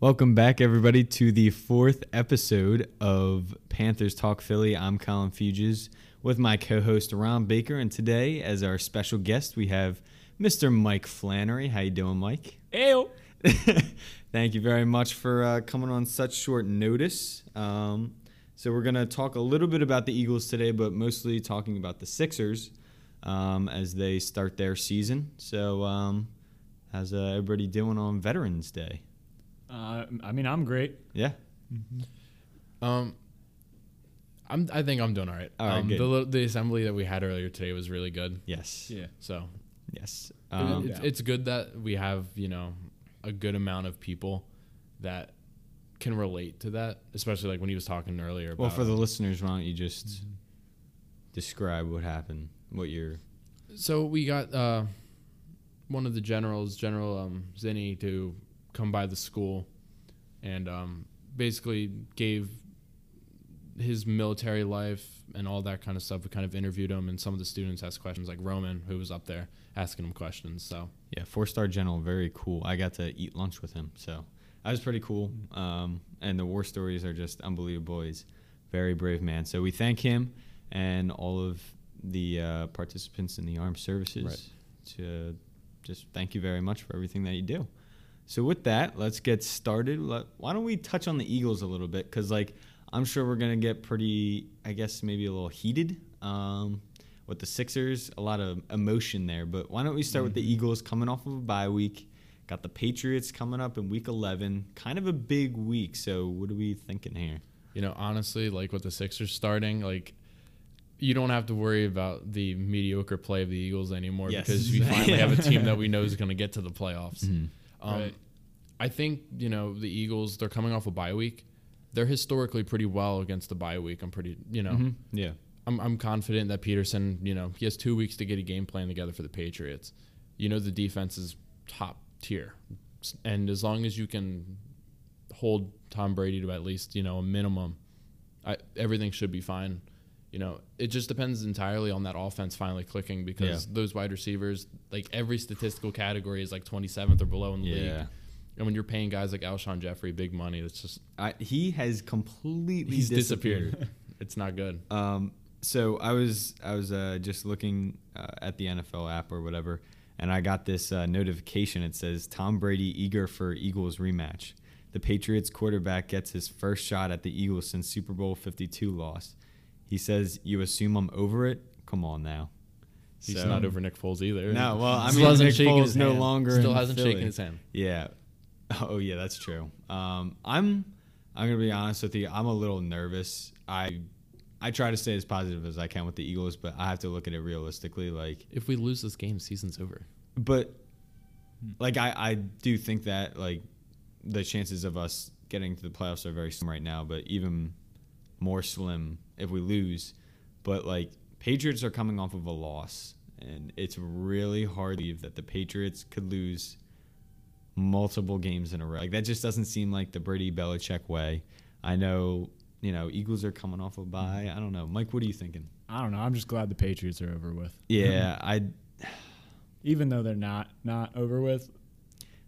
Welcome back, everybody, to the fourth episode of Panthers Talk Philly. I'm Colin Fuges with my co host Ron Baker, and today, as our special guest, we have Mr. Mike Flannery. How you doing, Mike? Ayo. Thank you very much for uh, coming on such short notice. Um, so we're gonna talk a little bit about the Eagles today, but mostly talking about the Sixers um, as they start their season. So, um, how's uh, everybody doing on Veterans Day? Uh, I mean, I'm great. Yeah. Um, I'm. I think I'm doing all right. All right, um, good. The the assembly that we had earlier today was really good. Yes. Yeah. So Yes. it- Um, it's, it's good that we have you know a good amount of people that can relate to that, especially like when he was talking earlier. well, for the listeners, why don't you just describe what happened? What you're. So we got uh, one of the generals, General um, Zinni, to come by the school and um, basically gave his military life and all that kind of stuff. We kind of interviewed him, and some of the students asked questions, like Roman, who was up there asking him questions. So Yeah, four star general, very cool. I got to eat lunch with him, so that was pretty cool. Um, and the war stories are just unbelievable. He's a very brave man. So we thank him and all of the uh, participants in the armed services Right. to just thank you very much for everything that you do. So with that, let's get started. Let, why don't we touch on the Eagles a little bit? Because like I'm sure we're gonna get pretty, I guess maybe a little heated um, with the Sixers. A lot of emotion there. But why don't we start with the Eagles coming off of a bye week? Got the Patriots coming up in Week 11. Kind of a big week. So what are we thinking here? you know, honestly, like with the Sixers starting, like. You don't have to worry about the mediocre play of the Eagles anymore Yes. because we finally have a team that we know is going to get to the playoffs. Um, Right. I think you know the Eagles. They're coming off a bye week. They're historically pretty well against the bye week. I'm pretty, you know, Yeah. I'm, I'm confident that Pederson, you know, he has two weeks to get a game plan together for the Patriots. You know, the defense is top tier, and as long as you can hold Tom Brady to at least you know a minimum, I, everything should be fine. You know, it just depends entirely on that offense finally clicking because Yeah. those wide receivers, like every statistical category, is like 27th or below in the Yeah. league. And when you're paying guys like Alshon Jeffery big money, that's just I, he has completely he's disappeared. disappeared. it's not good. Um, so I was I was uh, just looking uh, at the NFL app or whatever, and I got this uh, notification. It says Tom Brady eager for Eagles rematch. The Patriots quarterback gets his first shot at the Eagles since Super Bowl Fifty Two loss. He says, "You assume I'm over it? Come on now." He's So- not over Nick Foles either. No, well, I Still mean, hasn't Nick Foles his no hand. longer Still in hasn't Philly. shaken his hand. Yeah. Oh yeah, that's true. Um, I'm I'm gonna be honest with you. I'm a little nervous. I I try to stay as positive as I can with the Eagles, but I have to look at it realistically. Like, If we lose this game, season's over. but hmm. like I I do think that like the chances of us getting to the playoffs are very slim right now, but even more slim if we lose. But like Patriots are coming off of a loss, and it's really hard to believe that the Patriots could lose multiple games in a row. Like that just doesn't seem like the Brady Belichick way. I know, you know, Eagles are coming off a bye. I don't know, Mike. What are you thinking? I don't know. I'm just glad the Patriots are over with. Yeah, I. Even though they're not not over with,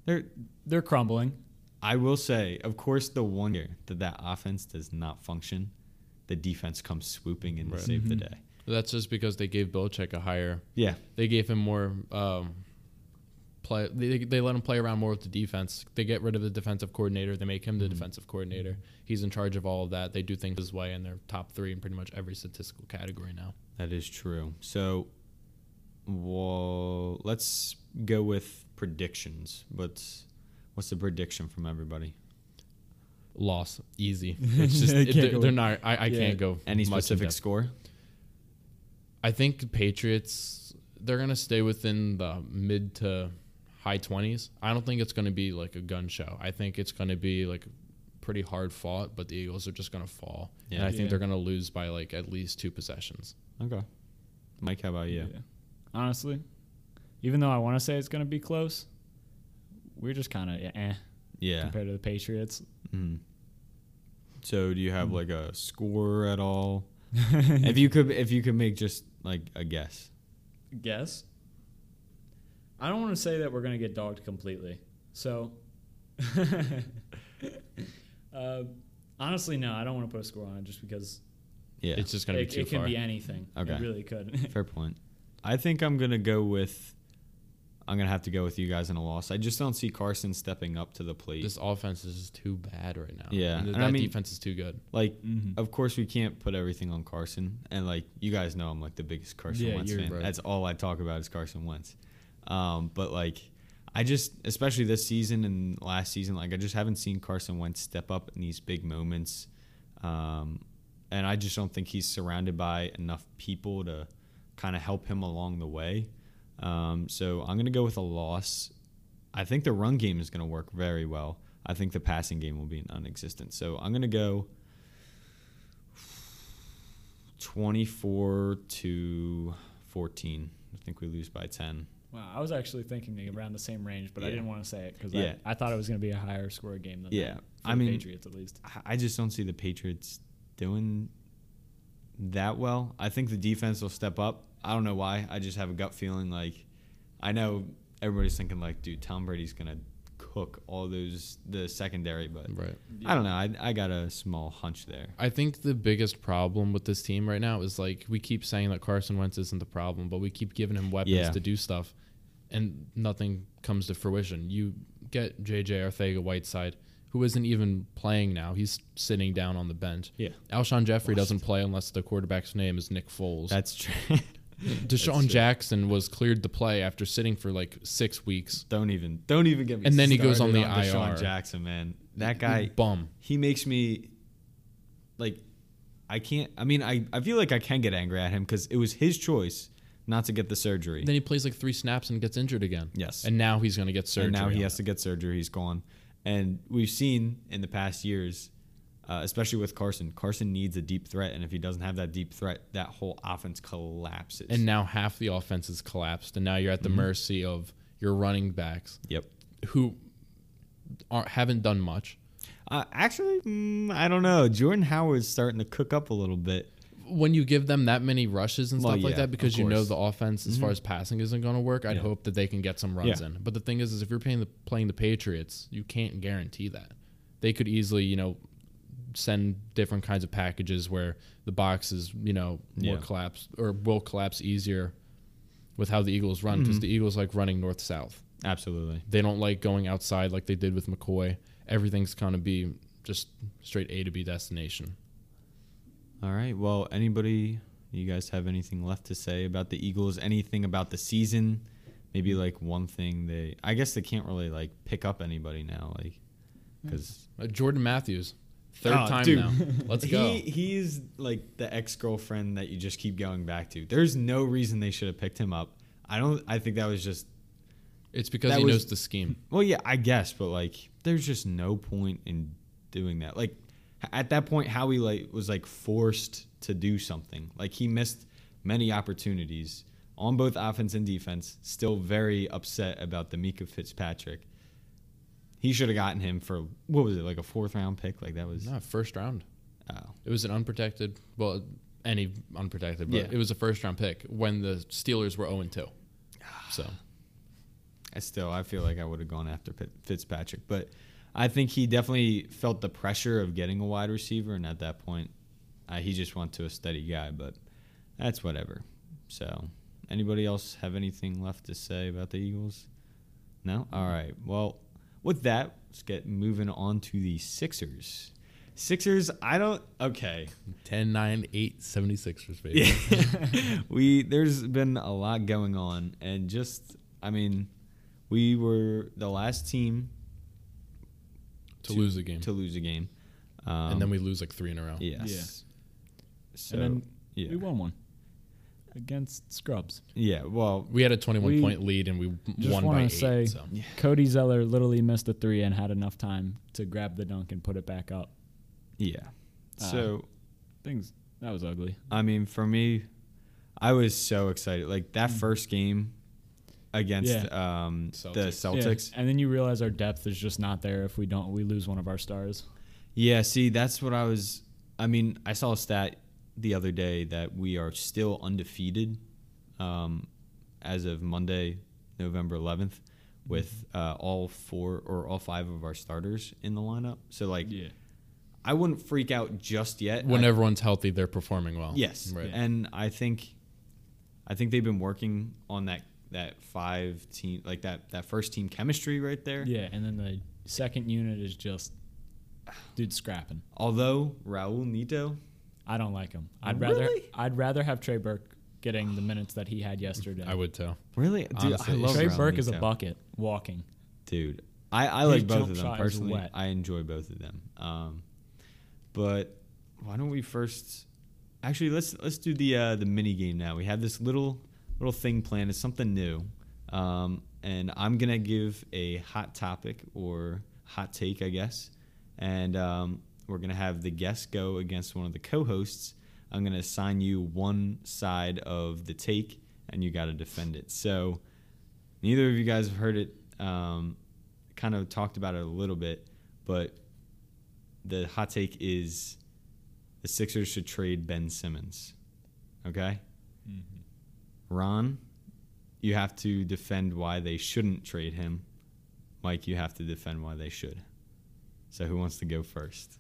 They're they're crumbling. I will say, of course, the one year that that offense does not function, the defense comes swooping in Right. to save the Mhm. day. That's just because they gave Belichick a higher. Yeah, They gave him more um, play. They, they let him play around more with the defense. They get rid of the defensive coordinator. They make him the Mhm. defensive coordinator. He's in charge of all of that. They do things his way, and they're top three in pretty much every statistical category now. that is true. So, well, let's go with predictions. What's what's the prediction from everybody? Loss, easy. It's just it- they're, they're not. I, I Yeah. can't go Any specific score? I think Patriots they're gonna stay within the mid to high twenties. I don't think it's gonna be like a gun show. I think it's gonna be like pretty hard fought, but the Eagles are just gonna fall. Yeah. And I think Yeah. they're gonna lose by like at least two possessions. Okay. Mike, how about you? Honestly, even though I want to say it's going to be close, we're just kind of eh Yeah. compared to the Patriots. Mhm. So, do you have Mm. like a score at all? if you could, if you could make just like a guess. guess. I don't want to say that we're going to get dogged completely. So, uh, honestly, no, I don't want to put a score on it just because Yeah, It's just gonna be too it can far. be anything. Okay. It really could. fair point. I think I'm gonna go with. I'm gonna have to go with you guys in a loss. I just don't see Carson stepping up to the plate. This offense is just too bad right now. Yeah, And th- and I that mean- defense is too good. like, Mhm. of course, we can't put everything on Carson, and like you guys know, I'm like the biggest Carson Yeah, Wentz fan. right. That's all I talk about is Carson Wentz. Um, but like, I just, especially this season and last season, like I just haven't seen Carson Wentz step up in these big moments, um, and I just don't think he's surrounded by enough people to kind of help him along the way. Um, so I'm gonna go with a loss. I think the run game is gonna work very well. I think the passing game will be non-existent. So I'm gonna go 24 to 14. I think we lose by 10. Wow, I was actually thinking around the same range, but I didn't want to say it because Yeah. I, I thought it was going to be a higher score game than Yeah, I the mean- Patriots at least. I- I just don't see the Patriots doing that well. I think the defense will step up. I don't know why. I just have a gut feeling like I know everybody's thinking like, dude, Tom Brady's gonna cook all those the secondary, but Right. I don't know. I, I got a small hunch there. I think the biggest problem with this team right now is like we keep saying that Carson Wentz isn't the problem, but we keep giving him weapons Yeah. to do stuff, and nothing comes to fruition. You get JJ Arcega-Whiteside, who isn't even playing now; he's sitting down on the bench. Yeah, Alshon Jeffery doesn't play unless the quarterback's name is Nick Foles. that's true. DeSean. Jackson was cleared to play after sitting for like six weeks. don't even don't even get me. And then he goes on the DeSean IR. Jackson, man, that guy. bum. he makes me like I can't. I mean, I I feel like I can get angry at him because it was his choice not to get the surgery. Then he plays like three snaps and gets injured again. yes, And now he's going to get surgery. and now he has to get surgery. He's gone, and we've seen in the past years, uh, especially with Carson. Carson needs a deep threat, and if he doesn't have that deep threat, that whole offense collapses. And now half the offense is collapsed, and now you're at the Mhm. mercy of your running backs yep. who aren't, haven't done much. Uh, actually, mm, I don't know. Jordan Howard's starting to cook up a little bit. When you give them that many rushes and Well, stuff like yeah, that, because you know the offense, as far Mhm. as passing, isn't going to work, I'd Yeah. hope that they can get some runs Yeah. in. But the thing is, is if you're playing the playing the Patriots, you can't guarantee that. They could easily, you know, send different kinds of packages where the box is, you know, more Yeah. collapsed or will collapse easier with how the Eagles run because Mhm. the Eagles like running north south. Absolutely. They don't like going outside like they did with McCoy. Everything's going to be just straight A to B destination. All right. Well, anybody, you guys have anything left to say about the Eagles? Anything about the season? Maybe like one thing they. I guess they can't really like pick up anybody now, like because Uh, Jordan Matthews, third Oh, time dude. now. Let's go. He he's like the ex girlfriend that you just keep going back to. There's no reason they should have picked him up. I don't. I think that was just. It's because he was- knows the scheme. Well, yeah, I guess, but like, there's just no point in doing that. Like, at that point, Howie like was like forced to do something. Like he missed many opportunities on both offense and defense. Still very upset about the Minkah Fitzpatrick. He should have gotten him for what was it like a fourth round pick? Like that was. No, first round. Oh. It was an unprotected, well, any unprotected, but Yeah. it was a first round pick when the Steelers were 0 2. So, I still I feel like I would have gone after Fitzpatrick, but I think he definitely felt the pressure of getting a wide receiver, and at that point, uh, he just went to a steady guy. But that's whatever. So, anybody else have anything left to say about the Eagles? No. All right. Well, with that, let's get moving on to the Sixers. Sixers, I don't. Okay. 10 9 8 76ers, baby. Yeah. we there's been a lot going on and just I mean, we were the last team To lose a game. to lose a game. Um, and then we lose like three in a row. yes. So and then yeah. we won one against Scrubs. yeah, well, We had a 21 We point lead and we just won by wanna eight. say- so. Cody Zeller literally missed a three and had enough time to grab the dunk and put it back up. yeah. Uh, So, Things that was ugly. I mean, for me, I was so excited. Like that first game against um, the Celtics. Celtics. Yeah, And then you realize our depth is just not there if we don't we lose one of our stars. Yeah, see, that's what I was. I mean, I saw a stat the other day that we are still undefeated um, as of Monday, November 11th, with uh, all four or all five of our starters in the lineup. So like, Yeah. I wouldn't freak out just yet. When I- everyone's healthy, they're performing well. Yes, Right. and I think, I think they've been working on that that five team like that that first team chemistry right there. Yeah, and then the second unit is just dude scrapping. Although Raul Neto, I don't like him. I'd rather Really? I'd rather have Trey Burke getting the minutes that he had yesterday. I would too. really, dude, Honestly, I love Trey Raul Burke is a bucket walking. dude. I, I His like both jump of them shot is personally. wet. I enjoy both of them. Um, but why don't we first? Actually, let's let's do the uh, the mini game now. We have this little little thing planned. It's something new, um, and I'm gonna give a hot topic or hot take, I guess, and um, we're gonna have the guest go against one of the co-hosts. I'm gonna assign you one side of the take, and you got to defend it. So neither of you guys have heard it. Um, kind of talked about it a little bit, but the hot take is the Sixers should trade Ben Simmons. Okay? Ron, you have to defend why they shouldn't trade him. Mike, you have to defend why they should. So who wants to go first?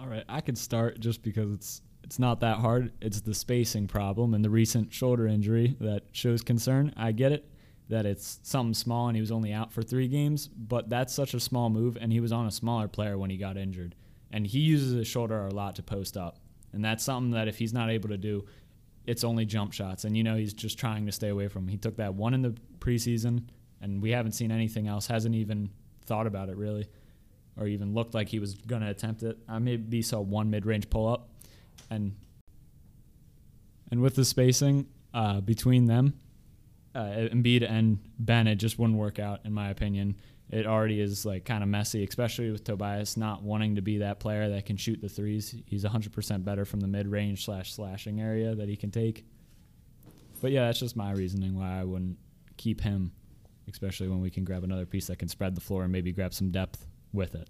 All right, I could start just because it's it's not that hard. It's the spacing problem and the recent shoulder injury that shows concern. I get it that it's something small and he was only out for 3 games, but that's such a small move and he was on a smaller player when he got injured. And he uses his shoulder a lot to post up. And that's something that if he's not able to do, it's only jump shots and you know he's just trying to stay away from. 'em. He took that one in the preseason and we haven't seen anything else. Hasn't even thought about it really or even looked like he was going to attempt it. I maybe saw one mid-range pull-up, and and with the spacing uh, between them, uh, Embiid and Ben, it just wouldn't work out in my opinion. It already is like kind of messy, especially with Tobias not wanting to be that player that can shoot the threes. He's 100% better from the mid-range slash slashing area that he can take. But yeah, that's just my reasoning why I wouldn't keep him, especially when we can grab another piece that can spread the floor and maybe grab some depth with it.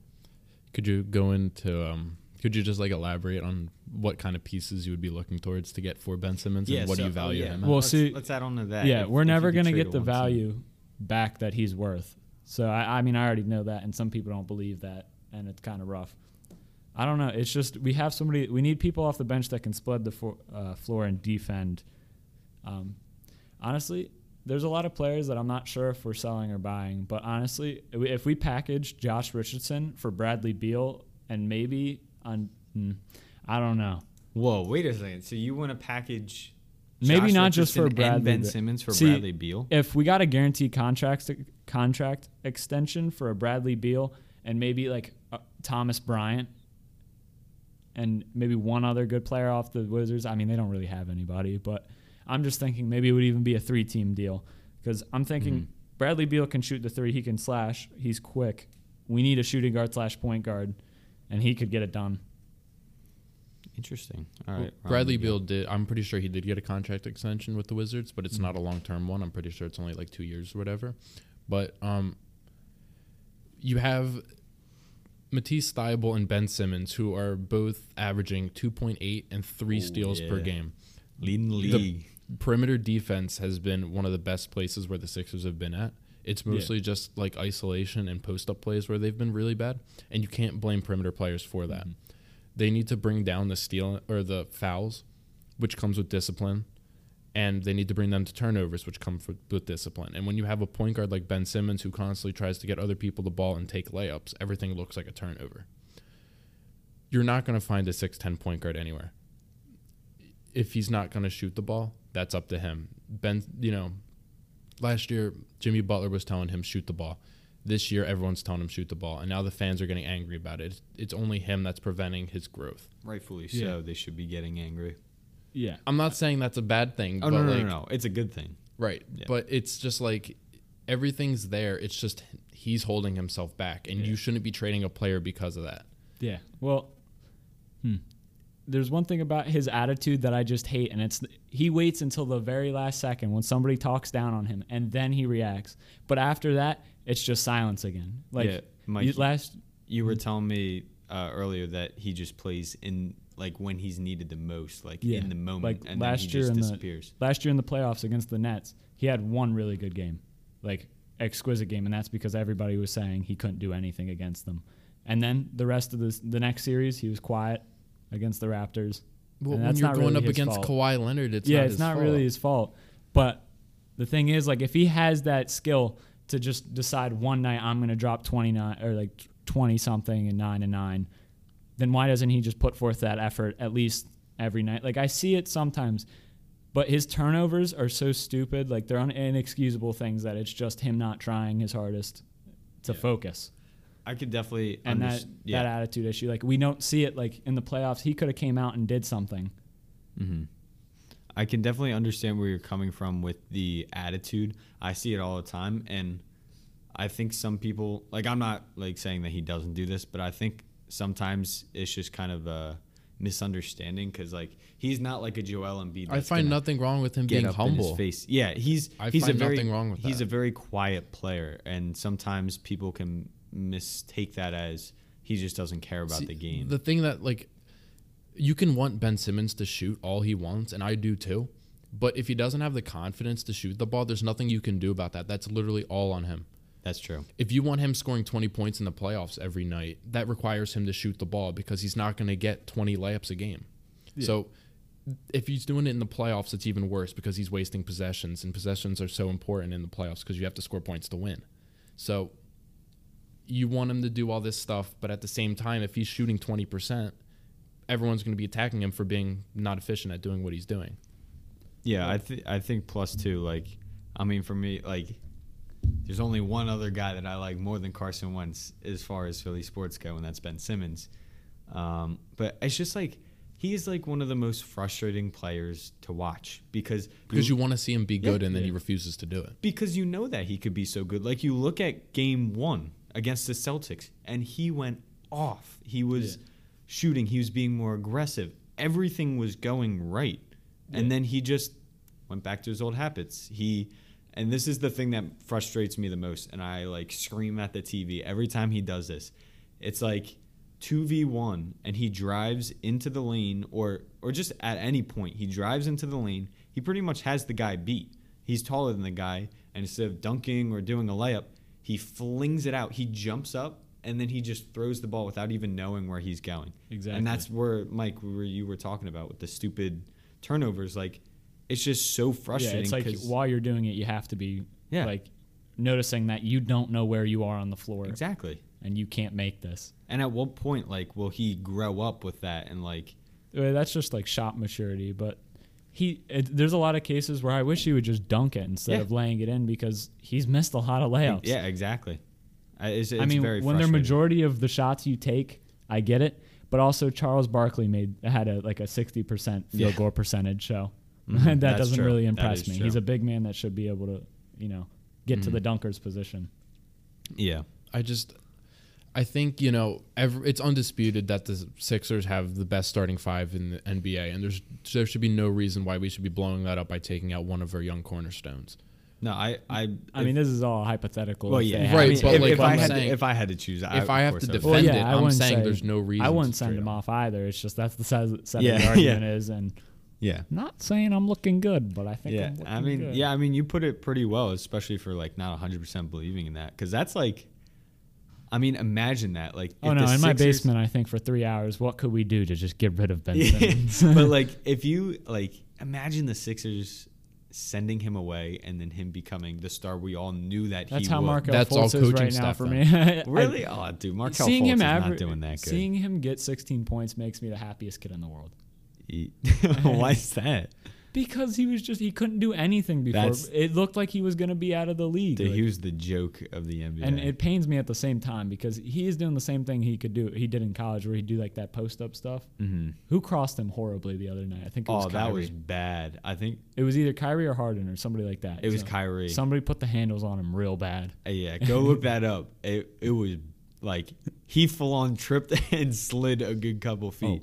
Could you go into um could you just like elaborate on what kind of pieces you would be looking towards to get for Ben Simmons and what do you value oh, yeah. him Well, at? let's, see- let's add on to that. yeah, if- we're if never going to get the a one-team. value back that he's worth. So I, I mean, I already know that, and some people don't believe that, and it's kind of rough. I don't know. It's just we have somebody. We need people off the bench that can split the fo- uh, floor and defend. Um, honestly, there's a lot of players that I'm not sure if we're selling or buying. But honestly, if we- package Josh Richardson for Bradley Beal and maybe on, mm, I don't know. Whoa, wait a second. So you want to package Maybe Josh not just for Bradley and Ben Simmons for See, Bradley Beal? if we got a guaranteed contract contract extension for a Bradley Beal and maybe like uh, Thomas Bryant and maybe one other good player off the Wizards. I mean, they don't really have anybody, but I'm just thinking maybe it would even be a three team deal because I'm thinking Mhm. Bradley Beal can shoot the three, he can slash, he's quick. We need a shooting guard slash point guard, and he could get it done. Interesting. All right. Ron, Bradley. Beal did. I'm pretty sure he did get a contract extension with the Wizards, but it's Mm-hmm. not a long term one. I'm pretty sure it's only like two years or whatever. But um, you have Matisse Thybulle and Ben Simmons, who are both averaging 2.8 and three Ooh, steals per game. leading the The- league. Perimeter defense has been one of the best places where the Sixers have been at. It's Yeah. mostly just like isolation and post up plays where they've been really bad, and you can't blame perimeter players for that. Mhm. They need to bring down the steal or the fouls, which comes with discipline, and they need to bring them to turnovers, which come for, with discipline. And when you have a point guard like Ben Simmons who constantly tries to get other people the ball and take layups, everything looks like a turnover. You're not going to find a 6'10 point guard anywhere. If he's not going to shoot the ball, that's up to him. Ben, you know, last year Jimmy Butler was telling him shoot the ball. This year everyone's telling him shoot the ball, and now the fans are getting angry about it. It's, it's only him that's preventing his growth. Rightfully Yeah. so. They should be getting angry. Yeah. I'm not saying that's a bad thing, Oh but no, no, like, no, no! It's a good thing. right? Yeah. But it's just like everything's there. It's just he's holding himself back, and Yeah. you shouldn't be trading a player because of that. Yeah. Well, hmm. There's one thing about his attitude that I just hate, and it's he waits until the very last second when somebody talks down on him, and then he reacts. But after that, it's just silence again. Like yeah, Mike, you- last. you were telling me uh, earlier that he just plays in like when he's needed the most, like Yeah, in the moment, like and last then he year just in the- Last year in the playoffs against the Nets, he had one really good game, like exquisite game, and that's because everybody was saying he couldn't do anything against them. And then the rest of this, the next series, he was quiet against the Raptors. Well, And when you're going really up against fault. Kawhi Leonard, it's yeah, not it's not fault. really his fault. But the thing is, like, if he has that skill to just decide one night I'm going to drop 29 or like 20 something and nine and nine, then why doesn't he just put forth that effort at least every night? Like, I see it sometimes, but his turnovers are so stupid. Like, they're inexcusable things that it's just him not trying his hardest to Yeah. focus. I could definitely And that, yeah. that attitude issue, like, we don't see it like in the playoffs. He could have came out and did something. hmm I can definitely understand where you're coming from with the attitude. I see it all the time, and I think some people like I'm not like saying that he doesn't do this, but I think sometimes it's just kind of a misunderstanding because like he's not like a Joel Embiid. I find nothing wrong with him being up his humble. face. Yeah, he's I he's find a very wrong with he's that. a very quiet player, and sometimes people can mistake that as he just doesn't care about See, the game. The thing that like you can want Ben Simmons to shoot all he wants, and I do too. But if he doesn't have the confidence to shoot the ball, there's nothing you can do about that. That's literally all on him. That's true. If you want him scoring 20 points in the playoffs every night, that requires him to shoot the ball because he's not going to get 20 layups a game. So if he's doing it in the playoffs, it's even worse because he's wasting possessions, and possessions are so important in the playoffs because you have to score points to win. So you want him to do all this stuff, but at the same time, if he's shooting 20%, everyone's going to be attacking him for being not efficient at doing what he's doing. Yeah, I think I think plus two. Like, I mean, for me, like, there's only one other guy that I like more than Carson Wentz as far as Philly sports go, and that's Ben Simmons. Um, but it's just like he is like one of the most frustrating players to watch because Because you want to see him be Yeah. good, and then he refuses to do it. because you know that he could be so good. Like you look at game one against the Celtics, and he went off. He was Yeah. shooting. He was being more aggressive. Everything was going right, and then he just went back to his old habits. He, and this is the thing that frustrates me the most, and I like scream at the TV every time he does this. It's like. 2v1 and he drives into the lane or or just at any point he drives into the lane he pretty much has the guy beat he's taller than the guy and instead of dunking or doing a layup he flings it out he jumps up and then he just throws the ball without even knowing where he's going Exactly. and that's where mike where you were talking about with the stupid turnovers like it's just so frustrating Yeah, it's like while you're doing it, you have to be Yeah. like noticing that you don't know where you are on the floor exactly and you can't make this. and at what point like will he grow up with that and like That's just like shot maturity, but he it, there's a lot of cases where I wish he would just dunk it instead Yeah. of laying it in because he's missed a lot of layups. yeah exactly I- it's, it's I mean, very when they're majority of the shots you take, I get it, but also Charles Barkley made had a like a 60% field Yeah. goal percentage, so Mhm, that that's doesn't true. really impress me. true. He's a big man that should be able to, you know, get to Mhm. the dunker's position. yeah I just, I think you know, every, it's undisputed that the Sixers have the best starting five in the NBA, and there's there should be no reason why we should be blowing that up by taking out one of our young cornerstones. no i i I mean, this is all hypothetical. well yeah they I Right, mean, but if, like if I'm i had saying- to, if i had to choose I, if I of have to would. defend Well, yeah, it, I I'm wouldn't saying say- there's no reason. I wouldn't to send trade him off either. It's just that's the size, side Yeah, of the yeah. argument is, and yeah not saying I'm looking good, but I think yeah I'm looking i mean good. yeah i mean you put it pretty well especially for like not 100% believing in that because that's like i mean imagine that like Oh if no! the In my basement, I think for three hours, what could we do to just get rid of Ben Yeah, Simmons? but like if you like imagine the sixers sending him away and then him becoming the star we all knew that That's he how would. Markelle That's all Fultz is coaching right now for then. me. I- really oh dude Markelle seeing Fultz him is aver- not doing that good Seeing him get 16 points makes me the happiest kid in the world. Why is that Because he was just he couldn't do anything before. That's- it looked like he was going to be out of the league. Dude, like- he was the joke of the NBA and it pains me at the same time because he is doing the same thing he could do. He did in college where he'd do like that post up stuff. Mhm. Who crossed him horribly the other night? I think it was oh Kyrie. that was bad I think it was either Kyrie or Harden or somebody like that. it was So Kyrie Somebody put the handles on him real bad. Uh, yeah go look that up it, it was like he full on tripped and slid a good couple feet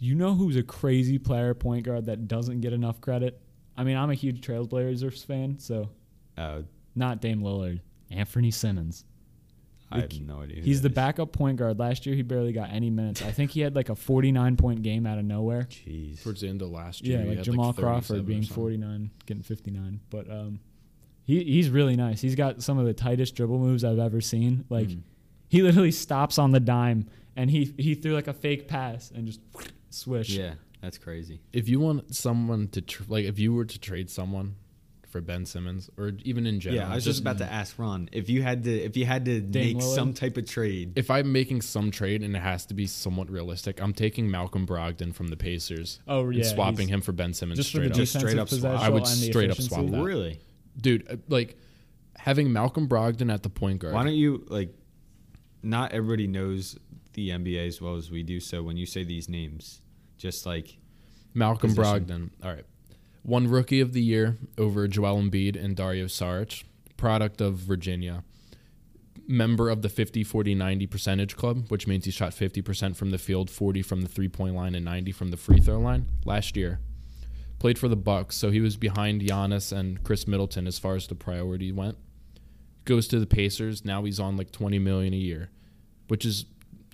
You know who's a crazy player point guard that doesn't get enough credit? I mean, I'm a huge Trailblazers fan, so uh, not Dame Lillard, Anfernee Simons. I have no idea. who He's the is. backup point guard. Last year, he barely got any minutes. I think he had like a 49 point game out of nowhere. Jeez. Towards the end of last year, Yeah, he like had Jamal 37 Crawford being 49, getting 59. But um, he he's really nice. He's got some of the tightest dribble moves I've ever seen. Like Mm. he literally stops on the dime and he he threw like a fake pass and just swish. Yeah, that's crazy. If you want someone to tr- like, if you were to trade someone for Ben Simmons or even in general, Yeah, I was just about to ask Ron if you had to if you had to Dame make Lillard? some type of trade. if I'm making some trade and it has to be somewhat realistic, I'm taking Malcolm Brogdon from the Pacers Oh and yeah. swapping him for Ben Simmons just for the straight up. Just defensive straight up swap. possession I would straight up swap efficiency. that. Really? Dude, uh, like having Malcolm Brogdon at the point guard. Why don't you like? Not everybody knows the NBA as well as we do. So when you say these names, just like Malcolm. Brogdon. All right. One rookie of the year over Joel Embiid and Dario Saric, product of Virginia. Member of the 50 40 90 percentage club, which means he shot 50% from the field, 40 from the three-point line and 90 from the free throw line last year. Played for the Bucks, so he was behind Giannis and Khris Middleton as far as the priority went. Goes to the Pacers, now he's on like 20 million a year, which is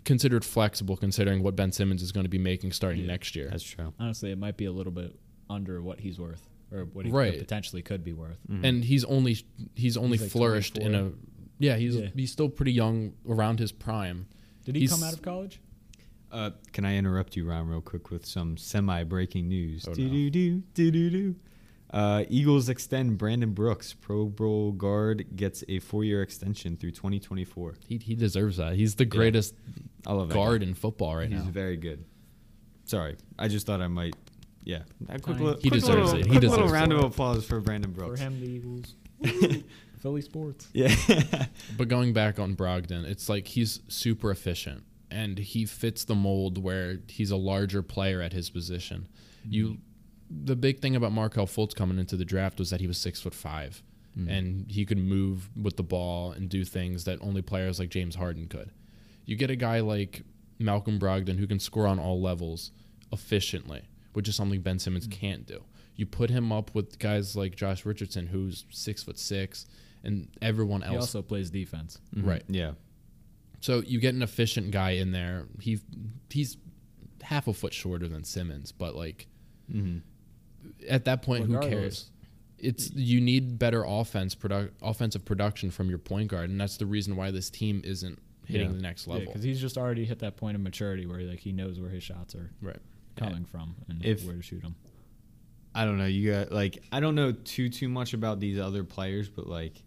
considered flexible considering what Ben Simmons is going to be making starting Yeah, next year. that's true. Honestly, it might be a little bit under what he's worth, or what he Right. could- potentially could be worth. and he's only he's only He's like flourished in a yeah he's Yeah. he's still pretty young around his prime. Did he He's- come out of college? Uh, can I interrupt you, Ron, real quick with some semi-breaking news? Oh, no. Do-do-do, do-do-do. Uh, Eagles extend Brandon Brooks, Pro Bowl guard, gets a four-year extension through 2024. He he deserves that. He's the greatest I love that guard in football right He's now. very good. Sorry, I just thought I might. Yeah, a quick, Fine. little, He quick deserves little, it. He quick deserves little round it. of applause for Brandon Brooks. For him, the Eagles. Philly sports. Yeah, But going back on Brogdon, it's like he's super efficient and he fits the mold where he's a larger player at his position. You, the big thing about Markelle Fultz coming into the draft was that he was six foot 5 mm-hmm. and he could move with the ball and do things that only players like James Harden could. You get a guy like Malcolm Brogdon who can score on all levels efficiently, which is something Ben Simmons mm-hmm. can't do. You put him up with guys like Josh Richardson, who's six foot six, and everyone else He also plays defense. Mm-hmm. Right. Yeah, So you get an efficient guy in there. He he's half a foot shorter than Simmons, but like mm-hmm. At that point, who cares? It's you need better offense produ- offensive production from your point guard, and that's the reason why this team isn't hitting Yeah. the next level. because he's just already hit that point of maturity where like he knows where his shots are right. coming from and If- where to shoot them. I don't know. You got like I don't know too too much about these other players, but like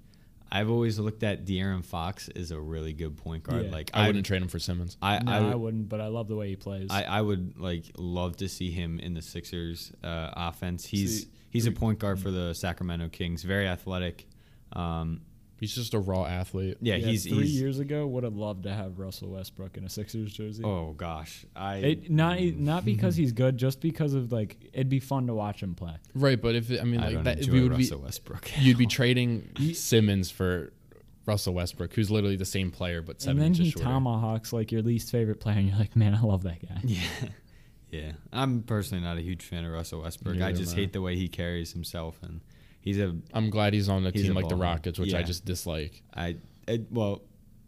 I've always looked at De'Aaron Fox as a really good point guard. Yeah. Like I I wouldn't trade him for Simmons. I no, I, I, would, wouldn't, but I love the way he plays. I, I would like love to see him in the Sixers uh, offense. He's See, he's a point guard for the Sacramento Kings. Very athletic. Um, He's just a raw athlete. yeah, he's three he's. years ago would have loved to have Russell Westbrook in a Sixers jersey. Oh gosh, I It, not mm. not because he's good, just because of like it'd be fun to watch him play. Right, but if it, I mean I like don't that, enjoy we would Russell be Westbrook. you'd be trading Simmons for Russell Westbrook, who's literally the same player but seven and then he shorter. tomahawks like your least favorite player, and you're like, man, I love that guy. Yeah. Yeah. I'm personally not a huge fan of Russell Westbrook. I just hate the way he carries himself and he's a I'm glad he's on a He's team a like the baller. Rockets, which I just dislike. I, I well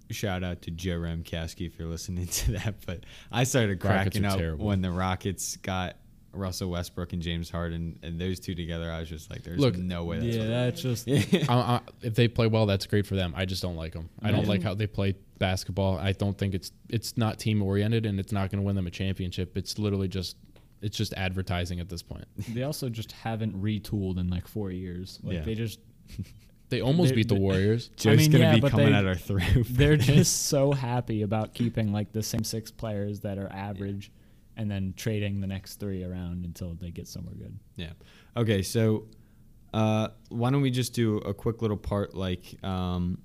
shout out to Joe Ramkowski if you're listening to that, but I started cracking up terrible. when the Rockets got Russell Westbrook and James Harden and those two together. I was just like there's Look, no way that's yeah, what that's just I, I, if they play well, that's great for them. I just don't like them. I don't Imagine- like how they play basketball. I don't think it's it's not team oriented and it's not going to win them a championship. It's literally just it's just advertising at this point. they also just haven't retooled in like four years. Like Yeah. they just They almost beat the Warriors. Joe's mean, gonna yeah, be coming they- at our throat. they're just so happy about keeping like the same six players that are average, and then trading the next three around until they get somewhere good. Yeah. Okay, so uh, why don't we just do a quick little part like um,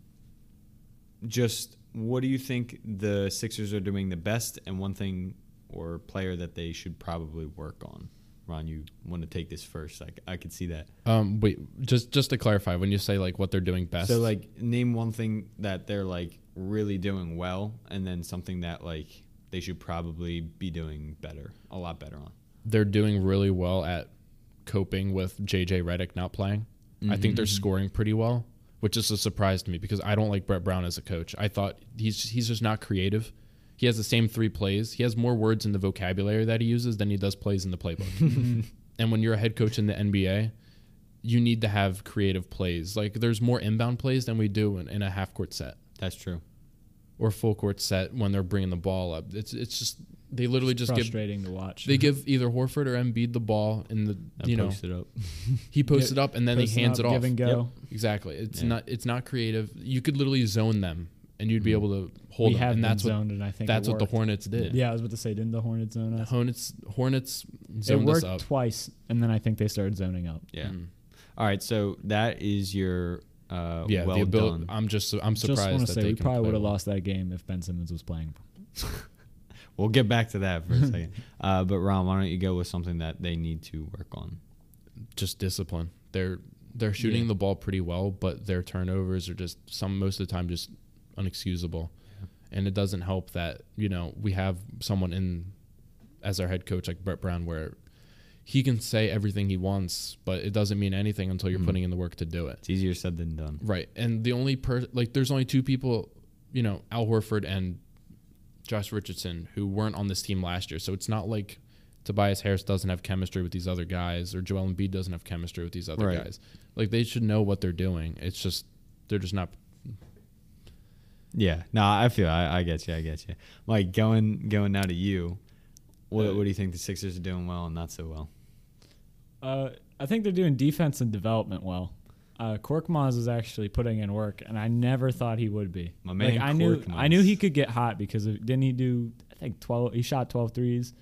just what do you think the Sixers are doing the best and one thing or player that they should probably work on? Ron, you want to take this first? I, c- I could see that. Um, wait, just just to clarify, when you say like what they're doing best, So like name one thing that they're like really doing well and then something that like they should probably be doing better, a lot better on. they're doing really well at coping with JJ Redick not playing. I think they're scoring pretty well, which is a surprise to me because I don't like Brett Brown as a coach. I thought he's he's just not creative. He has the same three plays. He has more words in the vocabulary that he uses than he does plays in the playbook. and when you're a head coach in the NBA, you need to have creative plays. Like there's more inbound plays than we do in, in a half court set That's true. or full court set when they're bringing the ball up. It's it's just they literally just give frustrating to watch. they give either Horford or Embiid the ball in the And you know post it up. he posts Get- it up and then he hands up, it off. Give and go. Exactly. It's Yeah. not it's not creative. You could literally zone them and you'd be able to hold we them. have and been that's what and I think that's what the. Hornets did. Yeah, I was about to say, didn't the Hornets zone The us? Hornets Hornets It zoned us worked up. twice, and then I think they started zoning up. Yeah. Mm. All right. So that is your uh, Yeah, well the ability, done. I'm just I'm surprised. Just surprised want to say we probably would have well. lost that game if Ben Simmons was playing. We'll get back to that for a second. Uh, but Ron, why don't you go with something that they need to work on? just discipline. They're they're shooting Yeah. the ball pretty well, but their turnovers are just some most of the time just unexcusable. And it doesn't help that, you know, we have someone in as our head coach like Brett Brown where he can say everything he wants, but it doesn't mean anything until you're Mhm. putting in the work to do it. It's easier said than done. Right. And the only per like there's only two people, you know, Al Horford and Josh Richardson who weren't on this team last year. So it's not like Tobias Harris doesn't have chemistry with these other guys or Joel Embiid doesn't have chemistry with these other Right. guys. Like they should know what they're doing. It's just they're just not Yeah. No, I feel I, I get you. I get you. Mike, going going now to you. What, Uh, what do you think the Sixers are doing well and not so well? Uh, I think they're doing defense and development well. Uh, Korkmaz is actually putting in work, and I never thought he would be. My man like, I knew Korkmaz. I knew he could get hot because of, didn't he do? I think twelve. He shot 12 threes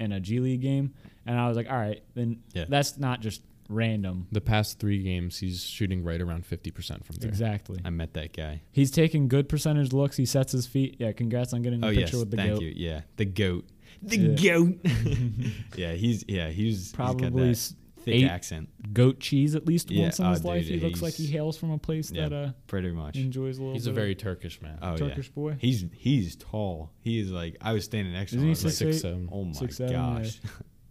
in a G League game, and I was like, all right, then Yeah. that's not just random. the past three games he's shooting right around fifty percent from there. Exactly. I met that guy. He's taking good percentage looks. He sets his feet. Yeah, congrats on getting a Oh picture yes, with the thank goat. you. Yeah, the goat. The Yeah. goat. yeah, he's yeah he's Probably he's got that thick accent. goat cheese at least Yeah, once in oh, his life. he looks like he hails from a place Yeah, that uh, pretty much. enjoys a little. He's a very Turkish man. Oh Turkish yeah, boy. he's he's tall. He is like I was standing next to Isn't him. He was like, six, Six seven. oh my six, seven, gosh,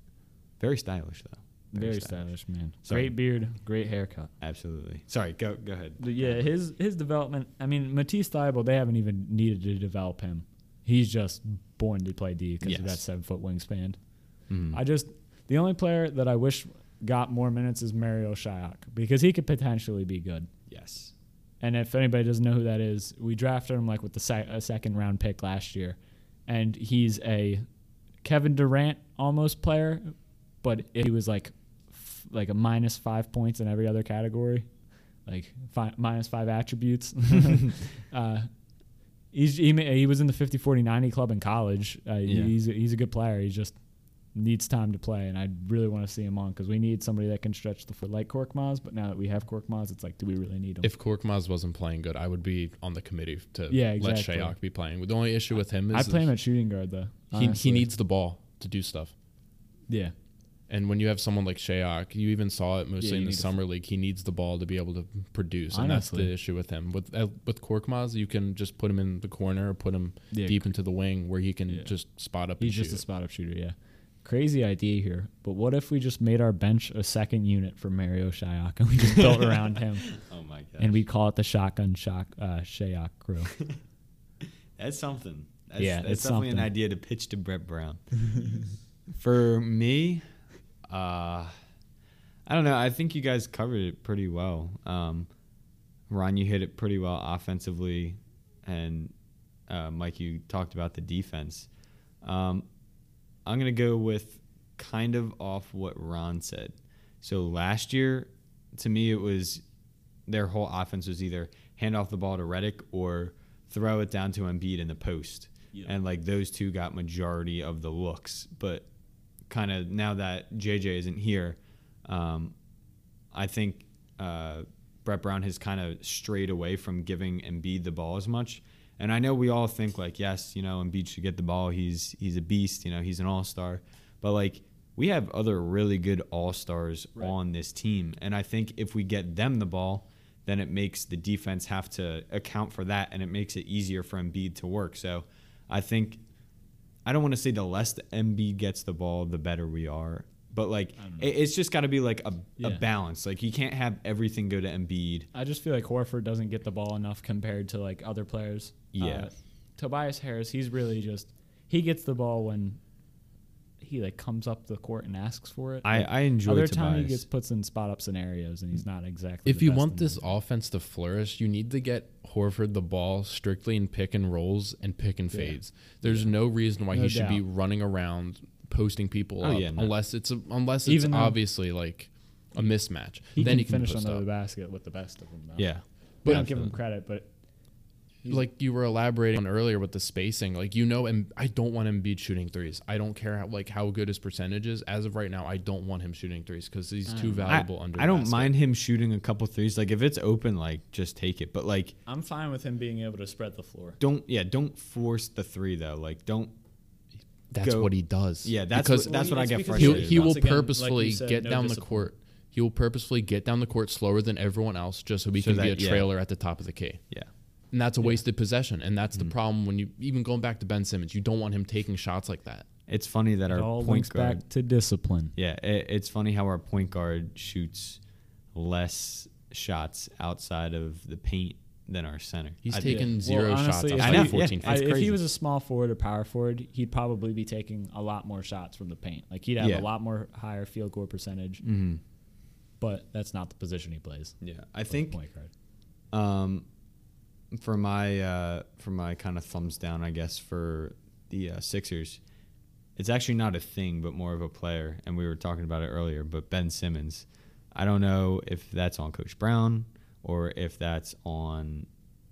very stylish though. Very stylish man. Sorry. Great beard, great haircut. Absolutely. Sorry, go go ahead. Yeah, his his development. I mean, Matisse Thybulle, they haven't even needed to develop him. He's just born to play D because of Yes. that seven foot wingspan. Mhm. I just the only player that I wish got more minutes is Mario Shayok because he could potentially be good. yes. And if anybody doesn't know who that is, we drafted him like with the sec- a second round pick last year, and he's a Kevin Durant almost player, but he was like like a minus five points in every other category, like fi- minus five attributes. uh, he's, he, he was in the 50 40 90 club in college. Uh, Yeah. He's a, he's a good player. He just needs time to play, and I really want to see him on because we need somebody that can stretch the foot like Korkmaz. But now that we have Korkmaz, it's like, do we really need him? If Korkmaz wasn't playing good, I would be on the committee to Yeah, let exactly. Shayok be playing. The only issue with him is I play him at shooting guard though. he, he needs the ball to do stuff. yeah. And when you have someone like Shayok, you even saw it mostly Yeah, in the need to- summer league. He needs the ball to be able to produce, and that's the issue with him. With uh, with Korkmaz, you can just put him in the corner or put him Yeah, deep into the wing where he can Yeah. just spot up. He's and just shoot. a spot up shooter. Yeah. Crazy idea here, but what if we just made our bench a second unit for Mario Shayok and we just built around him Oh my god. and we call it the shotgun shock uh, Shayok crew? That's something. That's, Yeah, that's it's definitely an idea to pitch to Brett Brown. For me, uh, I don't know. I think you guys covered it pretty well. Um, Ron, you hit it pretty well offensively, and uh, Mike, you talked about the defense. Um, I'm gonna go with kind of off what Ron said. So last year, to me, it was their whole offense was either hand off the ball to Redick or throw it down to Embiid in the post. And like those two got majority of the looks. But kind of now that JJ isn't here, um, I think uh, Brett Brown has kind of strayed away from giving Embiid the ball as much. And I know we all think like, yes, you know, Embiid should get the ball. He's he's a beast. You know, he's an all star. But like we have other really good all stars Right. on this team, and I think if we get them the ball, then it makes the defense have to account for that, and it makes it easier for Embiid to work. So I think I don't want to say the less the Embiid gets the ball, the better we are, But like, I don't know. it, it's just got to be like a, Yeah. a balance. Like you can't have everything go to Embiid. I just feel like Horford doesn't get the ball enough compared to like other players. Yeah. Uh, Tobias Harris, he's really just he gets the ball when he like comes up the court and asks for it. I, Like, I enjoy other Tobias. time he gets puts in spot up scenarios and he's not exactly. If the you best want this offense to flourish, you need to get Horford the ball strictly in pick and rolls and pick and Yeah. fades. There's no reason why No he should be running around posting people Oh, up yeah, no. unless it's a, unless it's Even obviously like a mismatch. he then can he can finish post under up. the basket with the best of them. Though. yeah, we But- don't give him credit, but he's- like you were elaborating on earlier with the spacing, like you know, and I don't want Embiid shooting threes. I don't care how like how good his percentage is. As of right now, I don't want him shooting threes because he's too mm. valuable I, under. I don't basket. mind him shooting a couple threes. Like if it's open, like just take it. But like I'm fine with him being able to spread the floor. don't yeah don't force the three though. Like don't That's go- what he does. yeah that's because what that's Well, what I get because he frustrated. he will Once again, like purposefully said, get no down the court. He will purposefully get down the court slower than everyone else just so he So can be a that- yeah. trailer at the top of the key. yeah And that's a Yeah. wasted possession. And that's Mm-hmm. the problem when you even going back to Ben Simmons, you don't want him taking shots like that. it's funny that It our all point guard back to discipline. yeah it, it's funny how our point guard shoots less shots outside of the paint than our center. He's I- taken Well, zero honestly, shots if I know, 14 yeah. I, if he was a small forward or power forward, he'd probably be taking a lot more shots from the paint. Like he'd have Yeah. a lot more higher field goal percentage. Mhm. But that's not the position he plays. yeah I think point guard. Um, for my uh, for my kind of thumbs down, I guess for the uh, Sixers, it's actually not a thing, but more of a player. And we were talking about it earlier. But Ben Simmons, I don't know if that's on Coach Brown or if that's on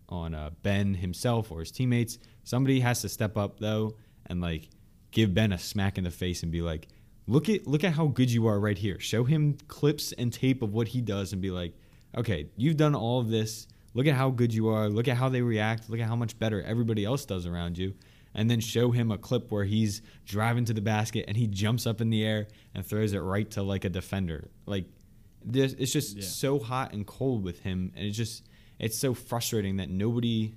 on uh, Ben himself or his teammates. Somebody has to step up though and like give Ben a smack in the face and be like, look at look at how good you are right here. Show him clips and tape of what he does and be like, okay, you've done all of this. Look at how good you are. Look at how they react. Look at how much better everybody else does around you. And then show him a clip where he's driving to the basket and he jumps up in the air and throws it right to like a defender. Like this, it's just Yeah. so hot and cold with him, and it's just it's so frustrating that nobody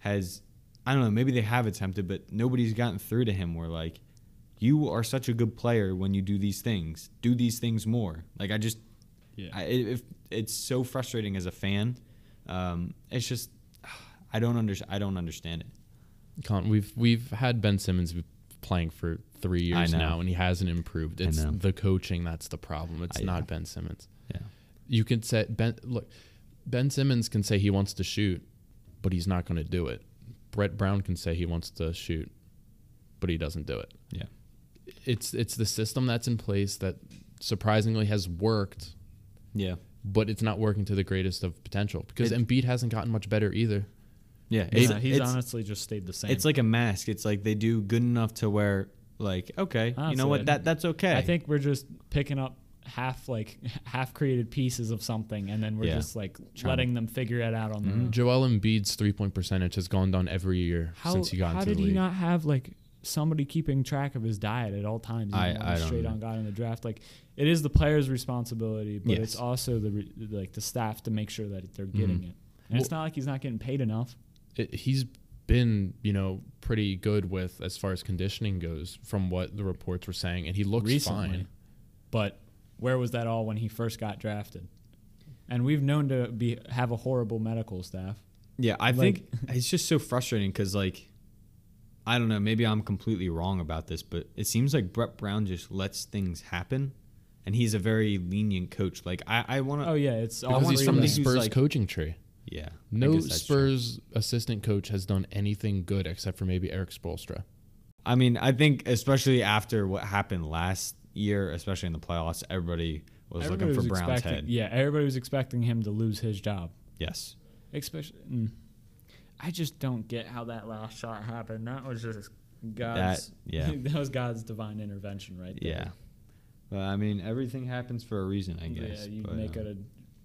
has. I don't know. Maybe they have attempted, but nobody's gotten through to him. Where like, you are such a good player when you do these things. Do these things more. Like I just, Yeah. I, it, it's so frustrating as a fan. Um, it's just, I don't under, I don't understand it. Con, we've we've had Ben Simmons playing for three years now, and he hasn't improved. It's the coaching that's the problem. It's I- not Ben Simmons. Yeah. You can say Ben. Look, Ben Simmons can say he wants to shoot, but he's not going to do it. Brett Brown can say he wants to shoot, but he doesn't do it. Yeah. It's it's the system that's in place that surprisingly has worked, Yeah. But it's not working to the greatest of potential because It- Embiid hasn't gotten much better either. Yeah. He's, It's, he's it's, honestly just stayed the same. it's like a mask. It's like they do good enough to where, like, okay, you know what? That that's okay. I think we're just picking up half like half created pieces of something and then we're Yeah. just like Trying letting them figure it out on their mm-hmm. own. Joel Embiid's three point percentage has gone down every year How, since he got how into did the he league. not have like somebody keeping track of his diet at all times? I- I don't straight know. on got in the draft. Like it is the player's responsibility, but it's also the re- like the staff to make sure that they're getting Mhm. it. And it's not like he's not getting paid enough. it, he's been, you know, pretty good with as far as conditioning goes, from what the reports were saying, and he looks recently. fine. But where was that all when he first got drafted? And we've known to be have a horrible medical staff. Yeah, I Like- think it's just so frustrating because, like, I don't know, maybe I'm completely wrong about this, but it seems like Brett Brown just lets things happen, and he's a very lenient coach. Like, I, I want to. Oh yeah, it's all Because he's from the Spurs like- coaching tree. yeah, No guess that's true. Spurs assistant coach has done anything good except for maybe Erik Spoelstra. I mean, I think especially after what happened last year, especially in the playoffs, everybody was Everybody looking for was Brown's head. Yeah, everybody was expecting him to lose his job. Yes. Especially, mm. I just don't get how that last shot happened. That was just God's. yeah. that was God's divine intervention, right there. Yeah. Well, I mean, everything happens for a reason, I guess. Yeah, you but, make uh, a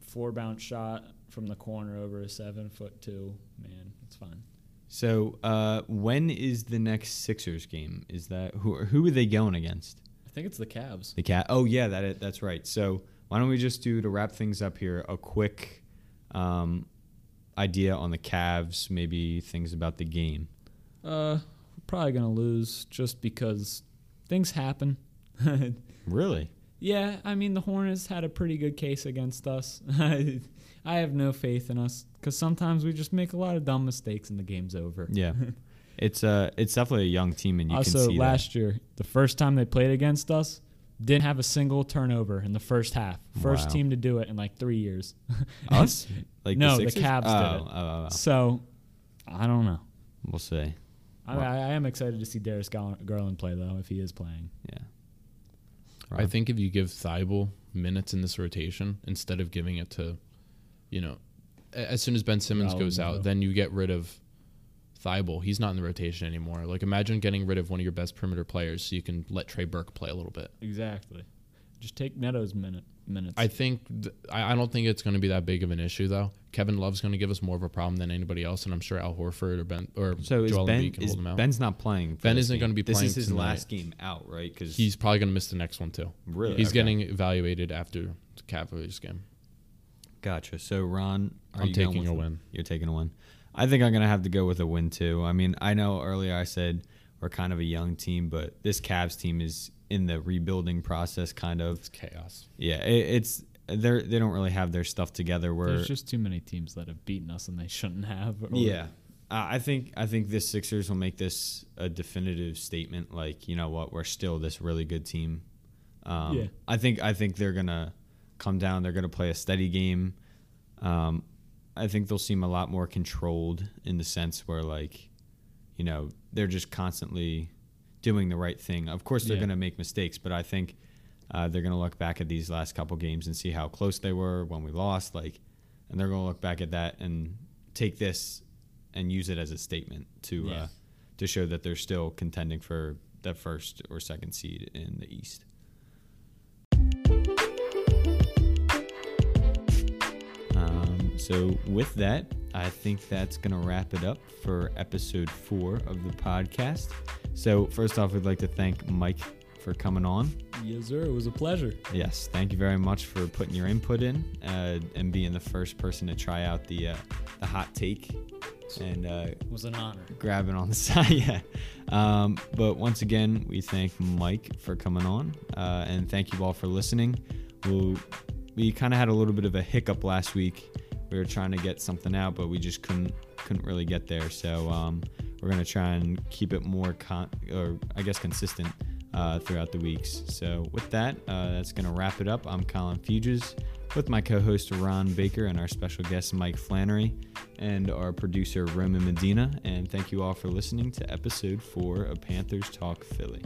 four bounce shot from the corner over a seven foot two. Man, it's fine. So, uh, when is the next Sixers game? Is that who? Who are they going against? I think it's the Cavs. The cat. Oh yeah, that that's right. So why don't we just do to wrap things up here a quick um, idea on the Cavs, maybe things about the game. Uh, we're probably gonna lose just because things happen. Really? Yeah, I mean the Hornets had a pretty good case against us. I have no faith in us because sometimes we just make a lot of dumb mistakes and the game's over. Yeah, it's uh it's definitely a young team, and you also, can see last year, the first time they played against us, didn't have a single turnover in the first half. First Wow. team to do it in like three years. us. Like No, the Sixers? Cavs did oh, it. Oh, oh, oh. so, I don't know. we'll see. I, Wow. I, I am excited to see Darius Garland play though, if he is playing. Yeah. I think if you give Thybulle minutes in this rotation instead of giving it to, you know, as soon as Ben Simmons Raul goes Neto. out, then you get rid of Thybulle. He's not in the rotation anymore. Like imagine getting rid of one of your best perimeter players so you can let Trey Burke play a little bit. Exactly. Just take Neto's minute minutes. I think th- I I don't think it's going to be that big of an issue though. Kevin Love's going to give us more of a problem than anybody else, and I'm sure Al Horford or Ben or So Joel Ben Embiid can is hold him out. Ben's not playing. Ben isn't game. gonna be This playing is his tonight. last game out, right? Because He's probably going to miss the next one too. really He's Okay. getting evaluated after the Cavaliers game. Gotcha. So Ron, are I'm you going taking with a win. You're taking a win. I think I'm gonna have to go with a win too. I mean, I know earlier I said we're kind of a young team, but this Cavs team is in the rebuilding process, kind of. It's chaos. Yeah, it, it's they they don't really have their stuff together. Where There's just too many teams that have beaten us and they shouldn't have. yeah, uh, I think I think this Sixers will make this a definitive statement. Like, you know what, we're still this really good team. Um, Yeah. I think I think they're gonna come down. They're gonna play a steady game. Um, I think they'll seem a lot more controlled in the sense where like, you know, they're just constantly doing the right thing. Of course, they're Yeah. gonna make mistakes, but I think uh, they're gonna look back at these last couple games and see how close they were when we lost. Like, and they're gonna look back at that and take this and use it as a statement to Yeah. uh, to show that they're still contending for the first or second seed in the East. So with that, I think that's gonna wrap it up for episode four of the podcast. So first off, we'd like to thank Mike for coming on. Yes, sir. It was a pleasure. Yes, thank you very much for putting your input in uh, and being the first person to try out the uh, the hot take and uh, It was an honor. grabbing on the side. yeah. Um, but once again, we thank Mike for coming on, uh, and thank you all for listening. We'll, we kind of had a little bit of a hiccup last week. We were trying to get something out, but we just couldn't couldn't really get there. So um, we're gonna try and keep it more con, or I guess consistent uh, throughout the weeks. So with that, uh, that's gonna wrap it up. I'm Colin Fuges with my co-host Ron Baker and our special guest Mike Flannery and our producer Roman Medina. And thank you all for listening to episode four of Panthers Talk Philly.